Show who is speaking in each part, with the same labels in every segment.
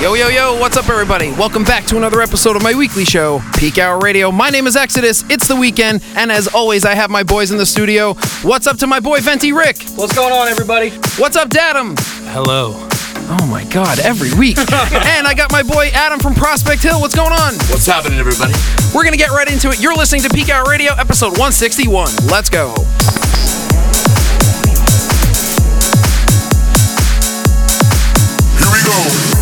Speaker 1: Yo, yo, yo, what's up, everybody? Welcome back to another episode of my weekly show, Peak Hour Radio. My name is Exodus, it's the weekend, and as always, I have my boys in the studio. What's up to my boy Venti Rick?
Speaker 2: What's going on, everybody?
Speaker 1: What's up, Datum?
Speaker 2: Hello.
Speaker 1: Oh my god, every week. and I got my boy Adam from Prospect Hill. What's going on?
Speaker 3: What's happening, everybody?
Speaker 1: We're gonna get right into it. You're listening to Peak Hour Radio, episode 161. Let's go.
Speaker 4: Here we go.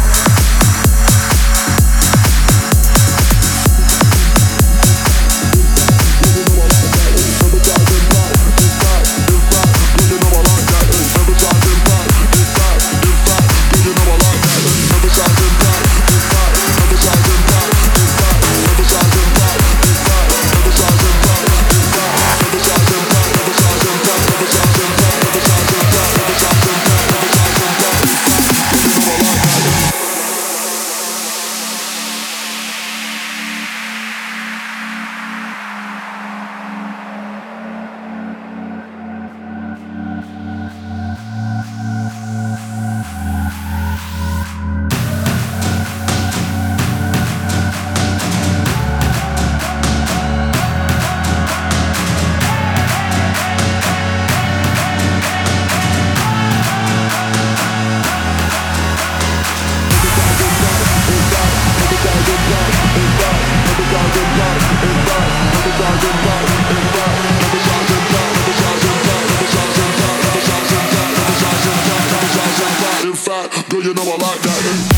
Speaker 5: You know I like that.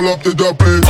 Speaker 5: Pull up the duppy.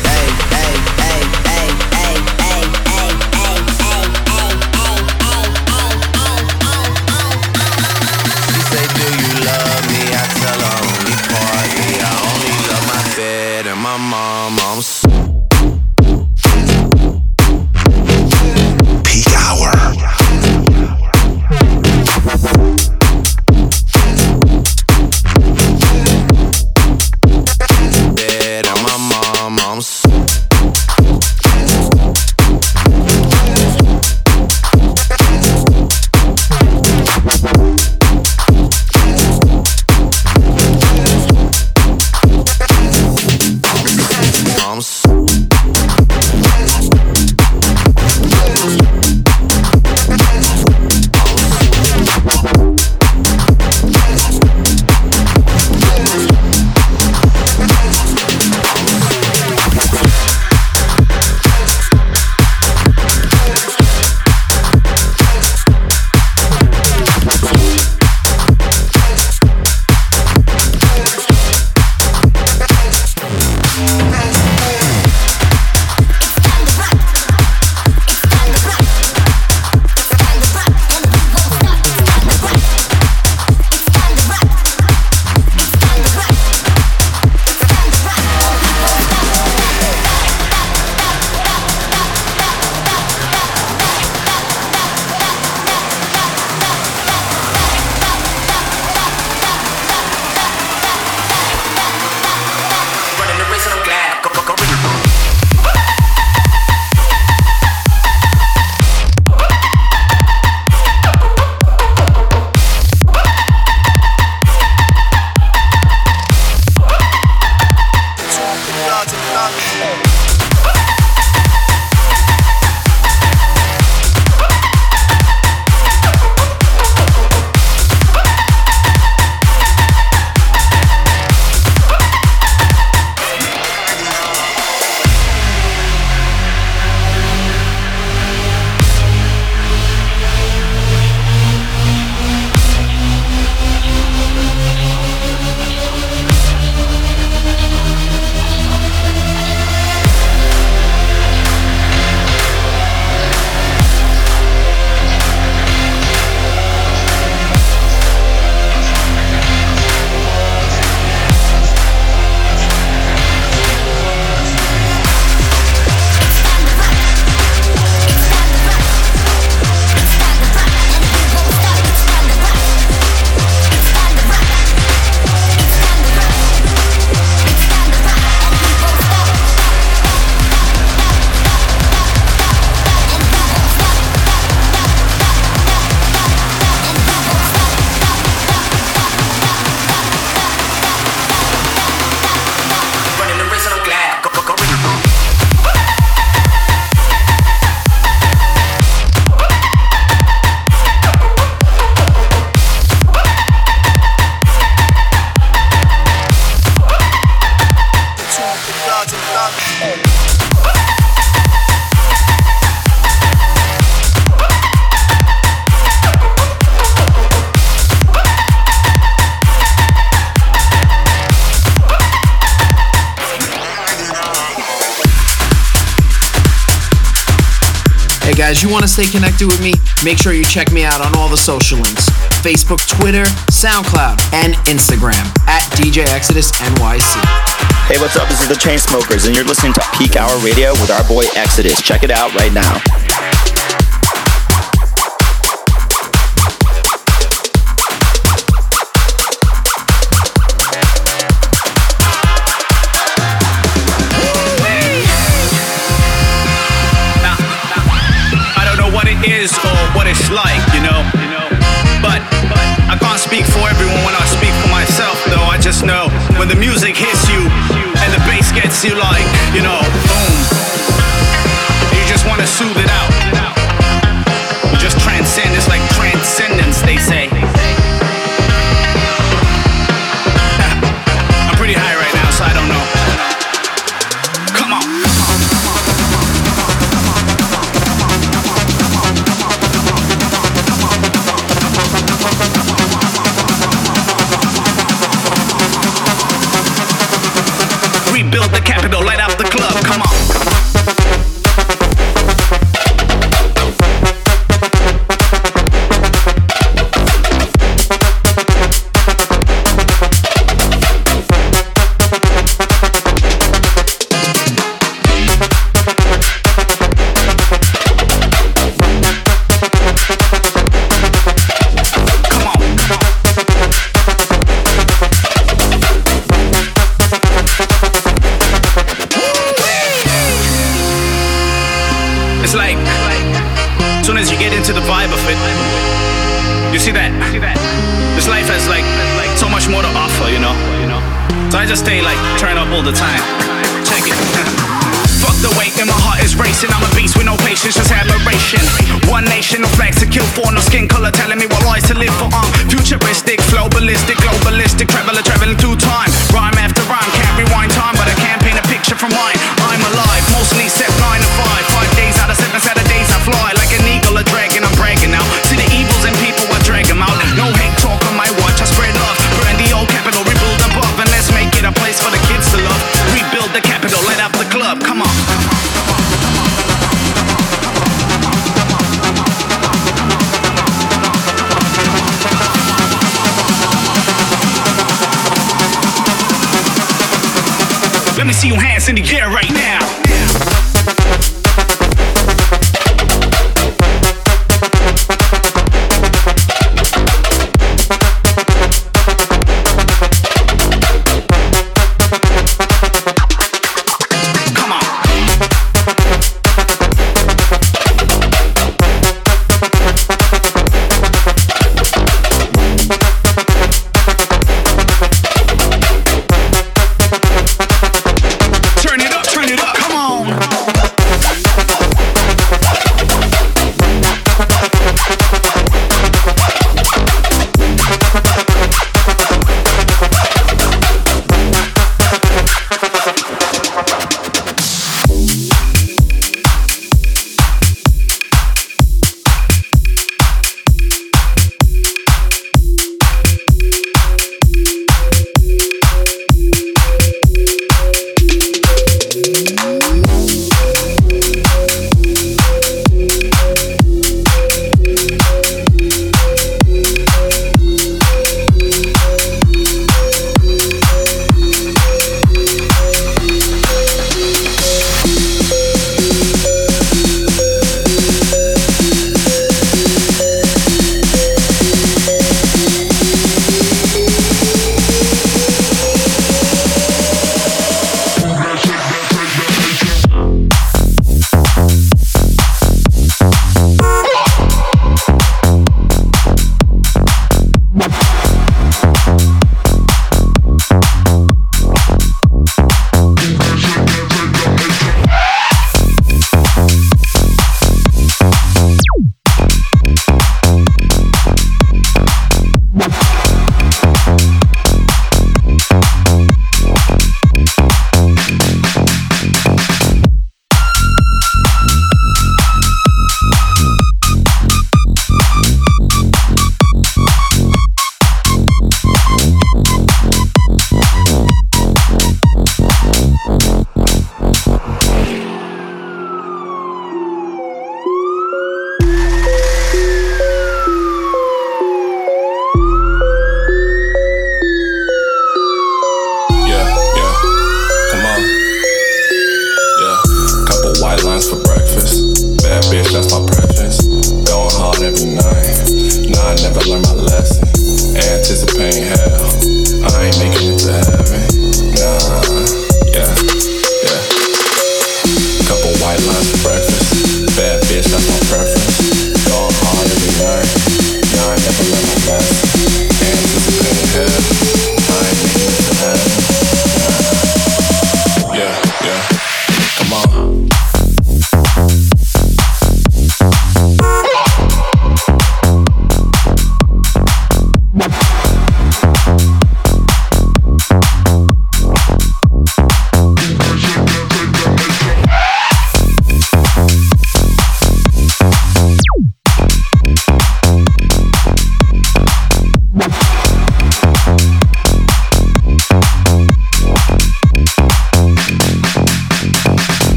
Speaker 3: As you
Speaker 1: want to stay connected with me, make sure you check me out on all the social links Facebook, Twitter, SoundCloud, and Instagram at DJ Exodus NYC.
Speaker 6: Hey, what's up? This is the Chainsmokers, and you're listening to Peak Hour Radio with our boy Exodus. Check it out right now.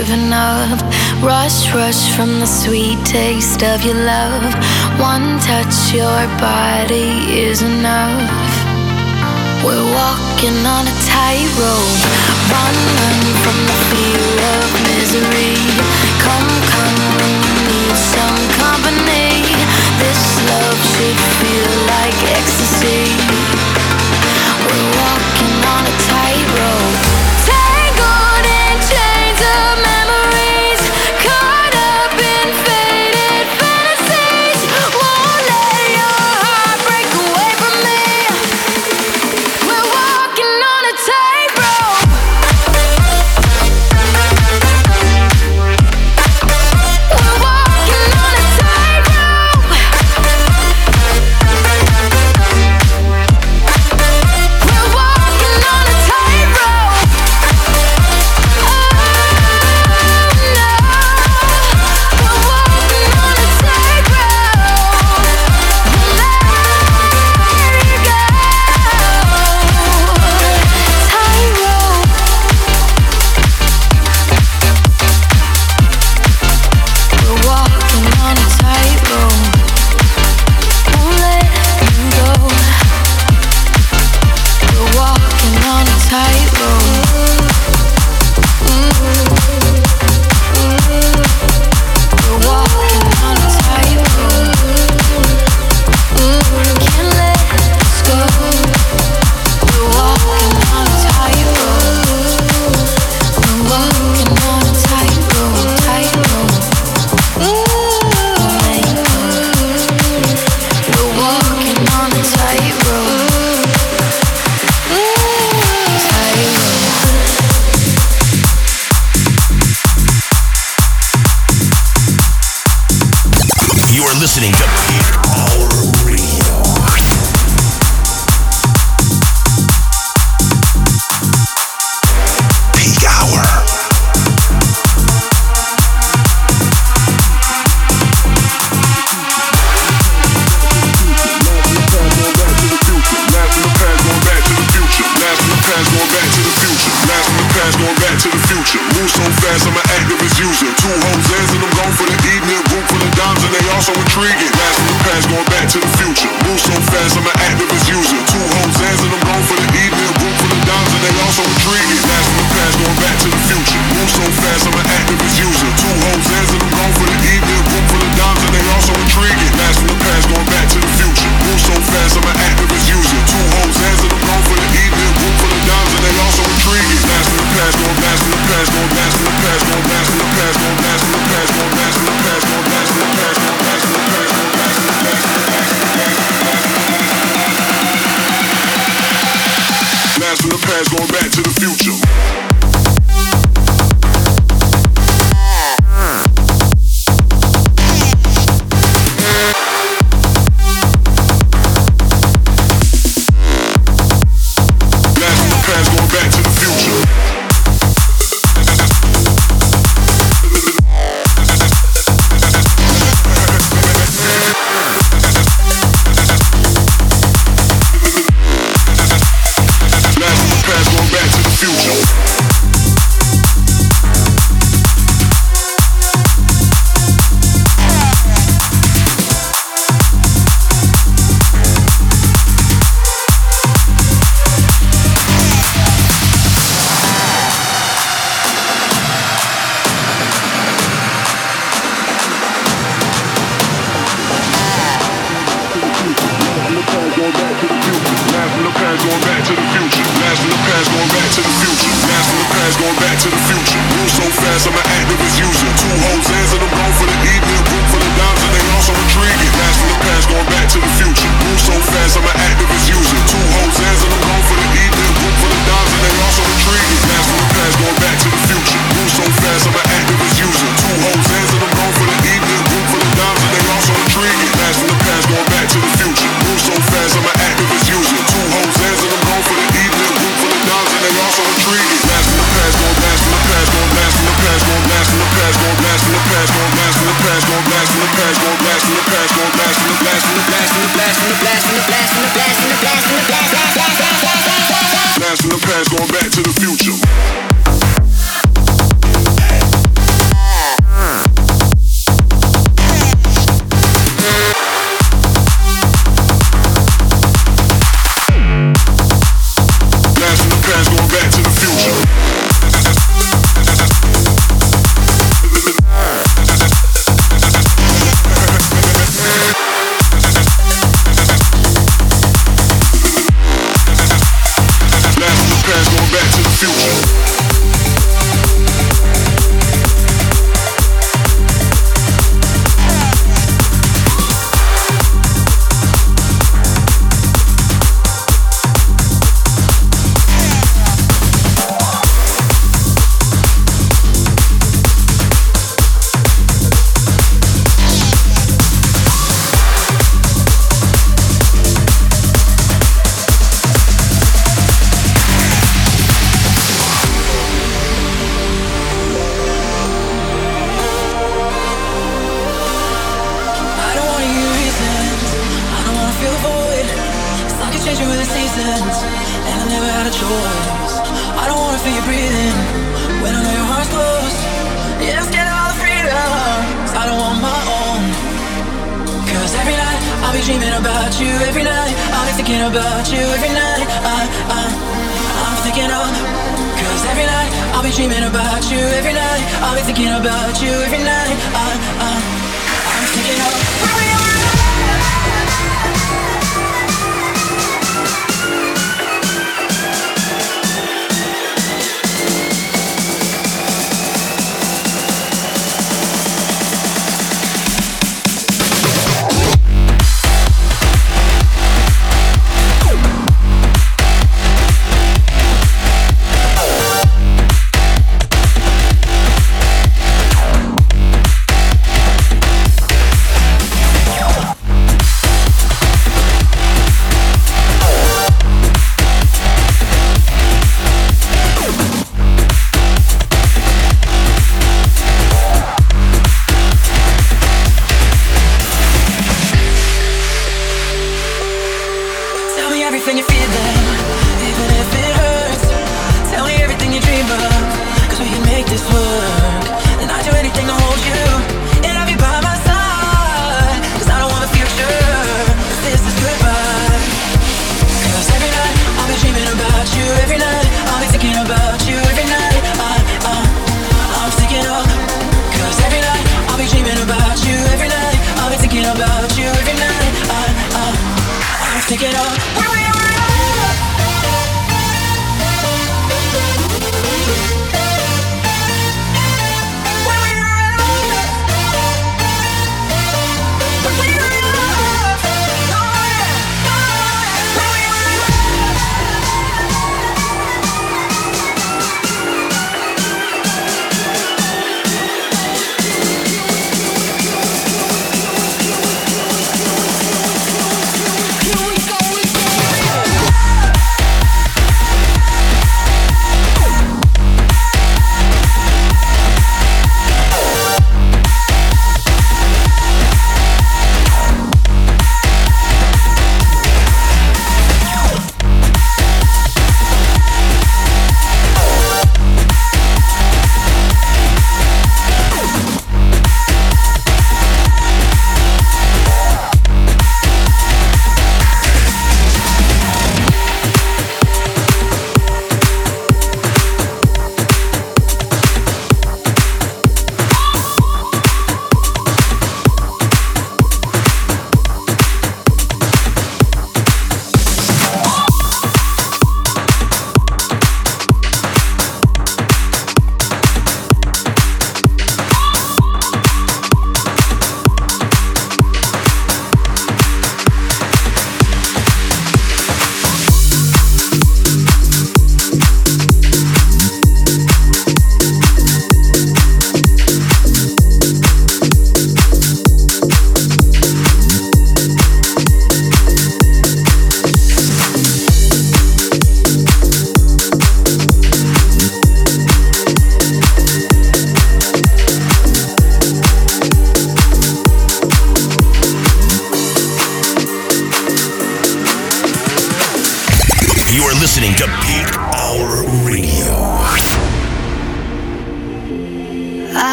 Speaker 7: giving up. Rush, rush from the sweet taste of your love. One touch, your body is enough. We're walking on a tightrope. running from the fear of misery. Come, come when need some company. This love should feel like ecstasy.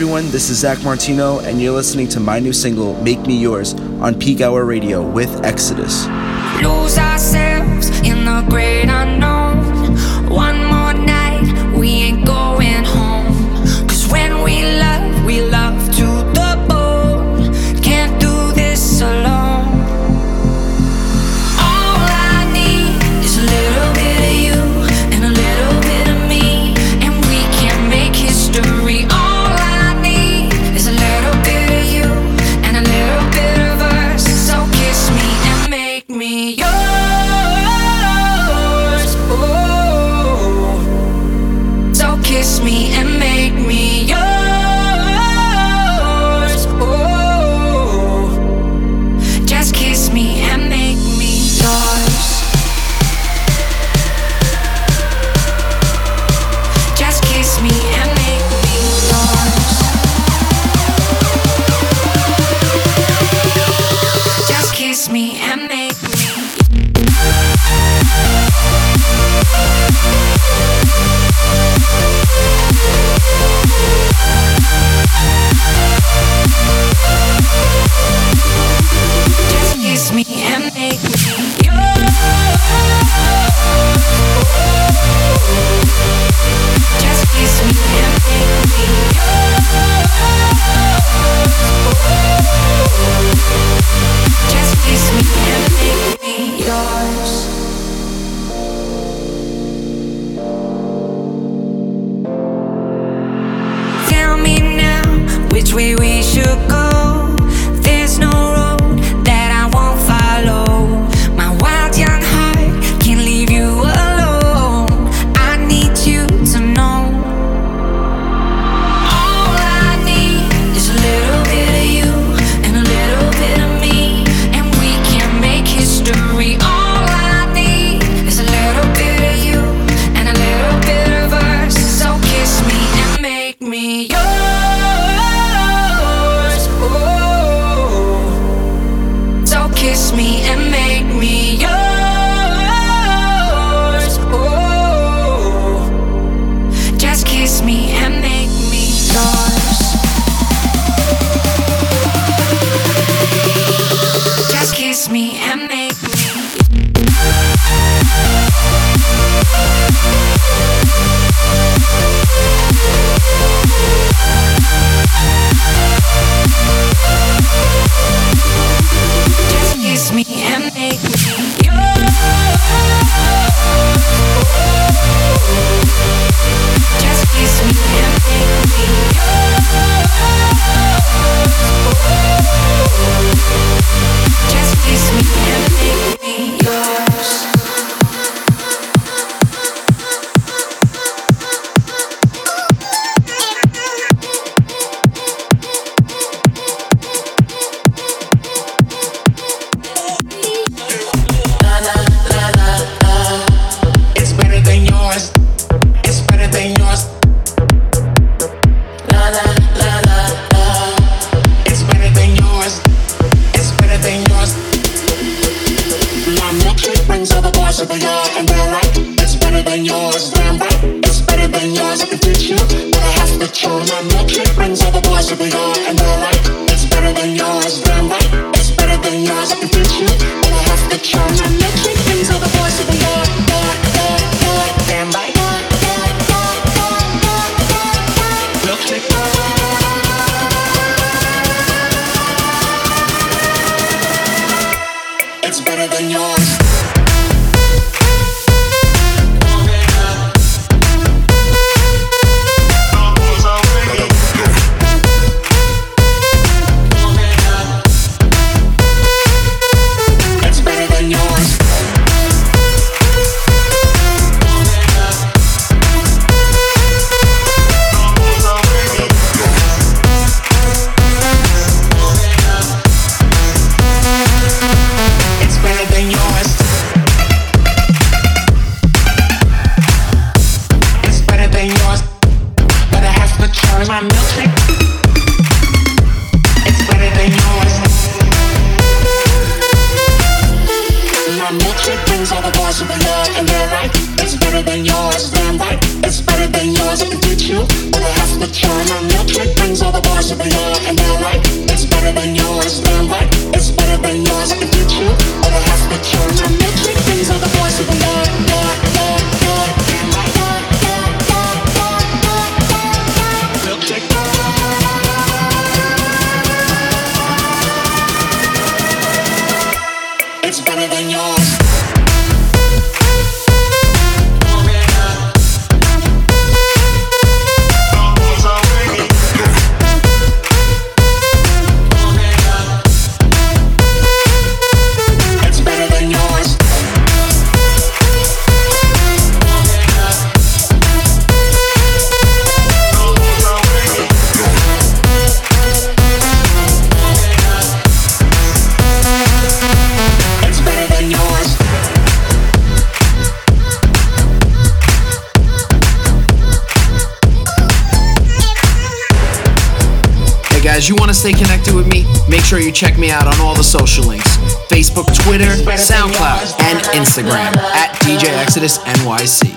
Speaker 8: everyone, this is Zack Martino, and you're listening to my new single, Make Me Yours, on Peak Hour Radio with Exodus.
Speaker 9: Lose ourselves in the great unknown. kiss me and. me
Speaker 10: and make me.
Speaker 1: check me out on all the social links Facebook, Twitter, SoundCloud, and Instagram at DJ Exodus NYC.